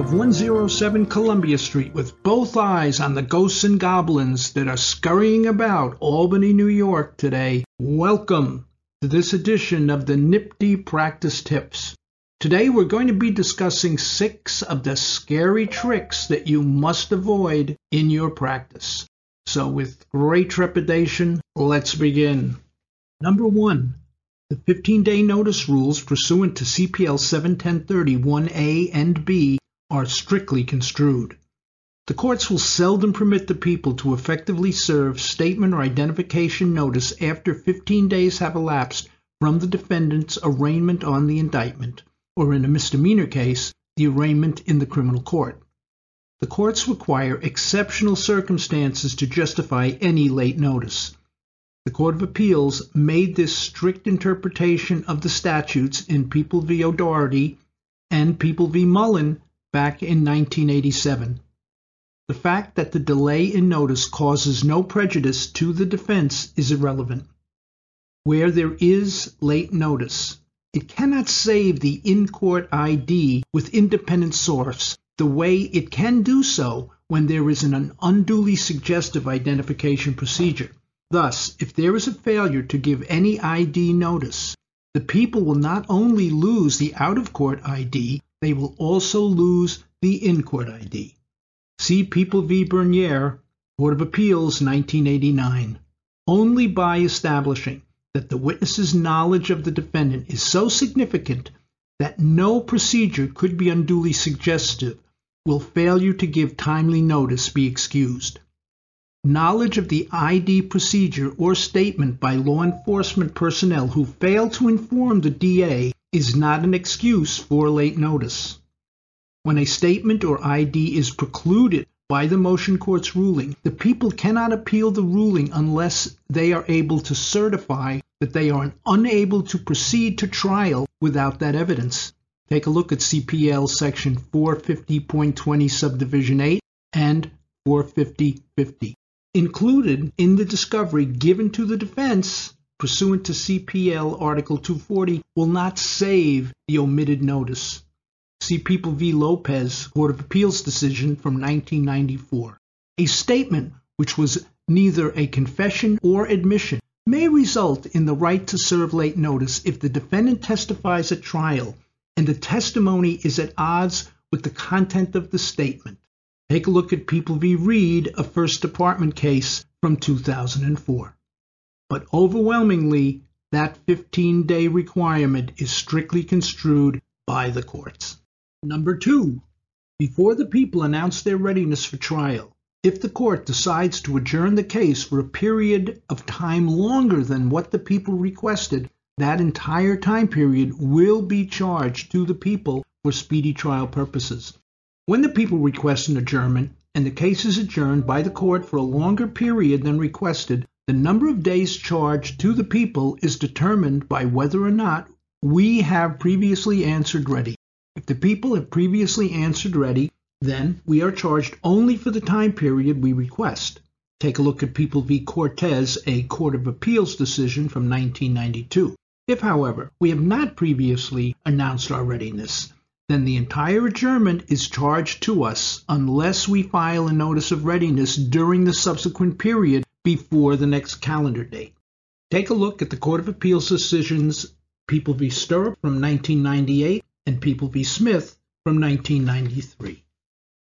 above 107 Columbia Street with both eyes on the ghosts and goblins that are scurrying about Albany, New York today. Welcome to this edition of the NYPTI Practice Tips. Today we're going to be discussing six of the scary tricks that you must avoid in your practice. So, with great trepidation, let's begin. Number one, the 15-day notice rules pursuant to CPL 71030 1A and B are strictly construed. The courts will seldom permit the people to effectively serve statement or identification notice after 15 days have elapsed from the defendant's arraignment on the indictment, or in a misdemeanor case, the arraignment in the criminal court. The courts require exceptional circumstances to justify any late notice. The Court of Appeals made this strict interpretation of the statutes in People v. O'Doherty and People v. Mullen back in 1987. The fact that the delay in notice causes no prejudice to the defense is irrelevant. Where there is late notice, it cannot save the in court ID with independent source the way it can do so when there is an unduly suggestive identification procedure. Thus, if there is a failure to give any ID notice, the people will not only lose the out of court ID, they will also lose the in court ID. See People v. Bernier, Court of Appeals, 1989. Only by establishing that the witness's knowledge of the defendant is so significant that no procedure could be unduly suggestive will failure to give timely notice be excused. Knowledge of the ID procedure or statement by law enforcement personnel who fail to inform the DA is not an excuse for late notice. When a statement or ID is precluded by the motion court's ruling, the people cannot appeal the ruling unless they are able to certify that they are unable to proceed to trial without that evidence. Take a look at CPL section 450.20 subdivision 8 and 450.50 included in the discovery given to the defense pursuant to CPL Article 240 will not save the omitted notice. See People v. Lopez, Court of Appeals decision from 1994. A statement which was neither a confession or admission may result in the right to serve late notice if the defendant testifies at trial and the testimony is at odds with the content of the statement. Take a look at People v. Reed, a First Department case from 2004. But overwhelmingly, that 15 day requirement is strictly construed by the courts. Number two, before the people announce their readiness for trial, if the court decides to adjourn the case for a period of time longer than what the people requested, that entire time period will be charged to the people for speedy trial purposes. When the people request an adjournment and the case is adjourned by the court for a longer period than requested, the number of days charged to the people is determined by whether or not we have previously answered ready. If the people have previously answered ready, then we are charged only for the time period we request. Take a look at People v. Cortes, a Court of Appeals decision from 1992. If, however, we have not previously announced our readiness, then the entire adjournment is charged to us unless we file a notice of readiness during the subsequent period before the next calendar date. Take a look at the Court of Appeals decisions People v. Stirrup from 1998 and People v. Smith from 1993.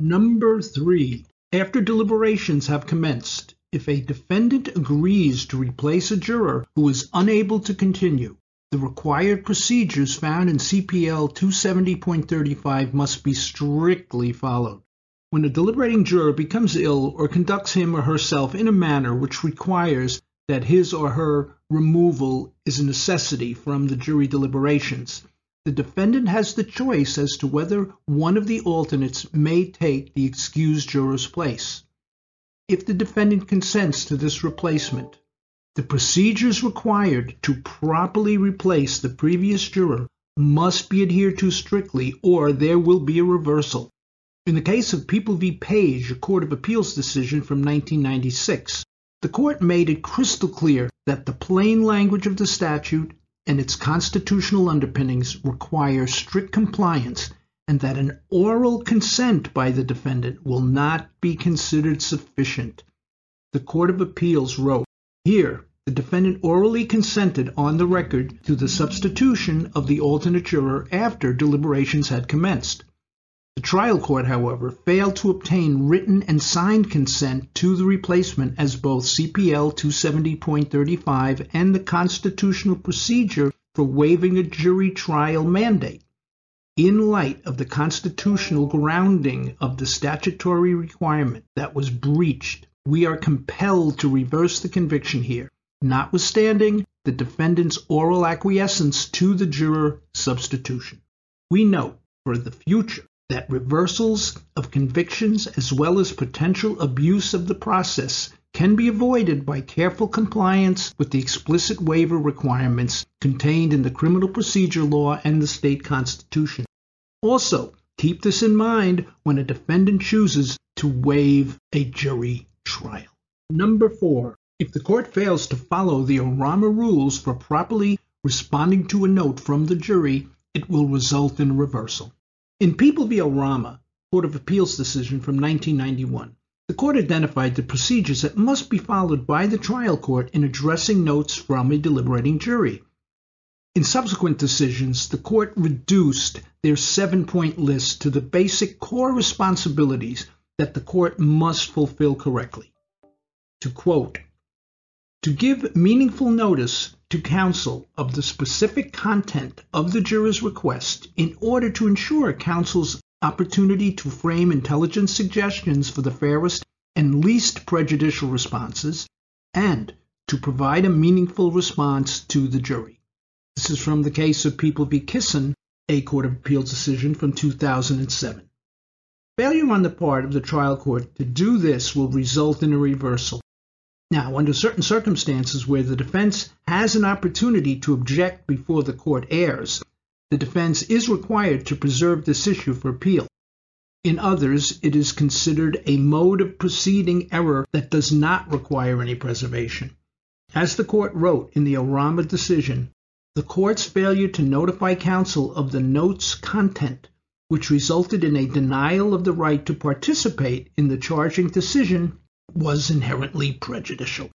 Number three, after deliberations have commenced, if a defendant agrees to replace a juror who is unable to continue, the required procedures found in CPL 270.35 must be strictly followed. When a deliberating juror becomes ill or conducts him or herself in a manner which requires that his or her removal is a necessity from the jury deliberations, the defendant has the choice as to whether one of the alternates may take the excused juror's place. If the defendant consents to this replacement, the procedures required to properly replace the previous juror must be adhered to strictly, or there will be a reversal. In the case of People v. Page, a Court of Appeals decision from 1996, the court made it crystal clear that the plain language of the statute and its constitutional underpinnings require strict compliance and that an oral consent by the defendant will not be considered sufficient. The Court of Appeals wrote, Here, the defendant orally consented on the record to the substitution of the alternate juror after deliberations had commenced. The trial court, however, failed to obtain written and signed consent to the replacement as both CPL 270.35 and the constitutional procedure for waiving a jury trial mandate. In light of the constitutional grounding of the statutory requirement that was breached, we are compelled to reverse the conviction here, notwithstanding the defendant's oral acquiescence to the juror substitution. We note for the future that reversals of convictions as well as potential abuse of the process can be avoided by careful compliance with the explicit waiver requirements contained in the criminal procedure law and the state constitution. Also, keep this in mind when a defendant chooses to waive a jury trial. Number four, if the court fails to follow the O'Rama rules for properly responding to a note from the jury, it will result in a reversal. In People v. O'Rama, Court of Appeals decision from 1991, the court identified the procedures that must be followed by the trial court in addressing notes from a deliberating jury. In subsequent decisions, the court reduced their seven point list to the basic core responsibilities that the court must fulfill correctly. To quote, to give meaningful notice to counsel of the specific content of the juror's request in order to ensure counsel's opportunity to frame intelligent suggestions for the fairest and least prejudicial responses, and to provide a meaningful response to the jury. This is from the case of People v. Kisoon, a Court of Appeals decision from 2007. Failure on the part of the trial court to do this will result in a reversal now, under certain circumstances where the defense has an opportunity to object before the court errs, the defense is required to preserve this issue for appeal. In others, it is considered a mode of proceeding error that does not require any preservation. As the court wrote in the O'Rama decision, the court's failure to notify counsel of the note's content, which resulted in a denial of the right to participate in the charging decision, was inherently prejudicial.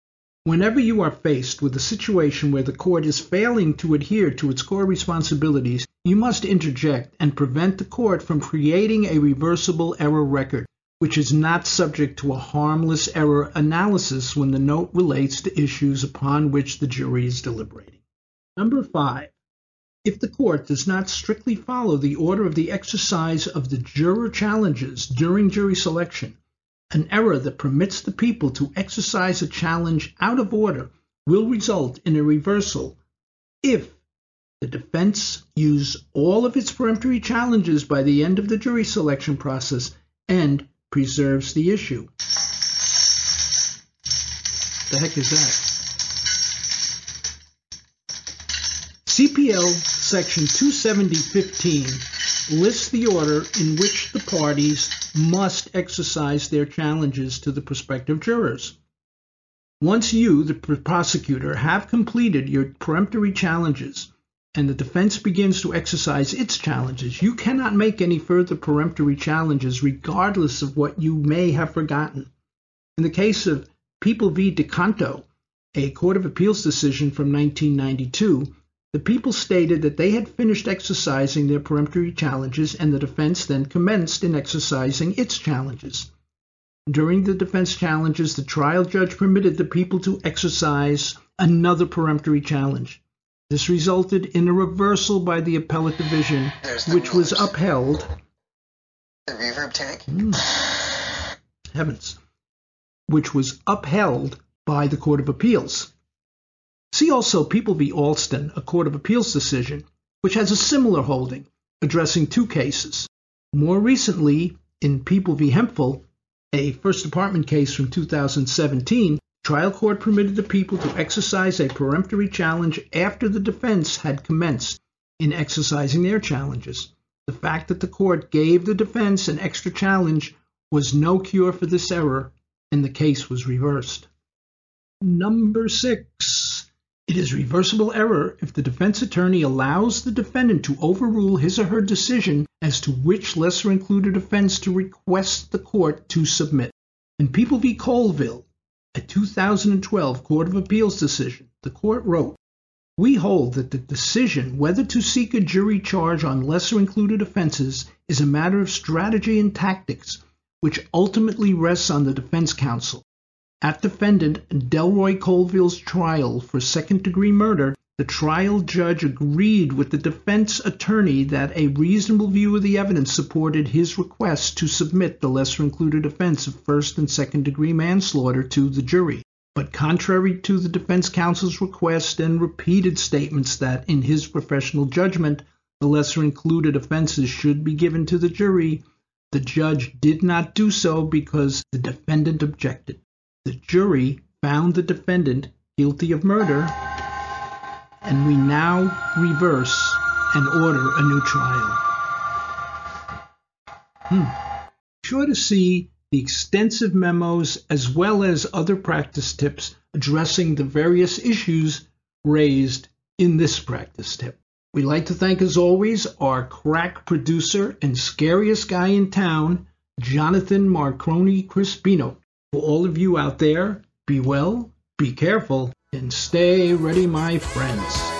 Whenever you are faced with a situation where the court is failing to adhere to its core responsibilities, you must interject and prevent the court from creating a reversible error record, which is not subject to a harmless error analysis when the note relates to issues upon which the jury is deliberating. Number five, if the court does not strictly follow the order of the exercise of the juror challenges during jury selection, an error that permits the people to exercise a challenge out of order will result in a reversal if the defense use all of its peremptory challenges by the end of the jury selection process and preserves the issue. The heck is that? CPL section 270.15 lists the order in which the parties must exercise their challenges to the prospective jurors. Once you, the prosecutor, have completed your peremptory challenges and the defense begins to exercise its challenges, you cannot make any further peremptory challenges regardless of what you may have forgotten. In the case of People v. DeCanto, a Court of Appeals decision from 1992, the people stated that they had finished exercising their peremptory challenges and the defense then commenced in exercising its challenges. During the defense challenges, the trial judge permitted the people to exercise another peremptory challenge. This resulted in a reversal by the appellate division, which was upheld. The reverb? Mm, heavens. Which was upheld by the Court of Appeals. See also People v. Alston, a Court of Appeals decision, which has a similar holding, addressing two cases. More recently, in People v. Hemphill, a First Department case from 2017, trial court permitted the people to exercise a peremptory challenge after the defense had commenced in exercising their challenges. The fact that the court gave the defense an extra challenge was no cure for this error, and the case was reversed. Number six. It is reversible error if the defense attorney allows the defendant to overrule his or her decision as to which lesser included offense to request the court to submit. In People v. Colville, a 2012 Court of Appeals decision, the court wrote, We hold that the decision whether to seek a jury charge on lesser included offenses is a matter of strategy and tactics, which ultimately rests on the defense counsel. At defendant Delroy Colville's trial for second degree murder, the trial judge agreed with the defense attorney that a reasonable view of the evidence supported his request to submit the lesser included offense of first and second degree manslaughter to the jury. But contrary to the defense counsel's request and repeated statements that, in his professional judgment, the lesser included offenses should be given to the jury, the judge did not do so because the defendant objected. The jury found the defendant guilty of murder, and we now reverse and order a new trial. Hmm. Sure to see the extensive memos as well as other practice tips addressing the various issues raised in this practice tip. We'd like to thank, as always, our crack producer and scariest guy in town, Jonathan Marconi Crispino. For all of you out there, be well, be careful, and stay ready, my friends.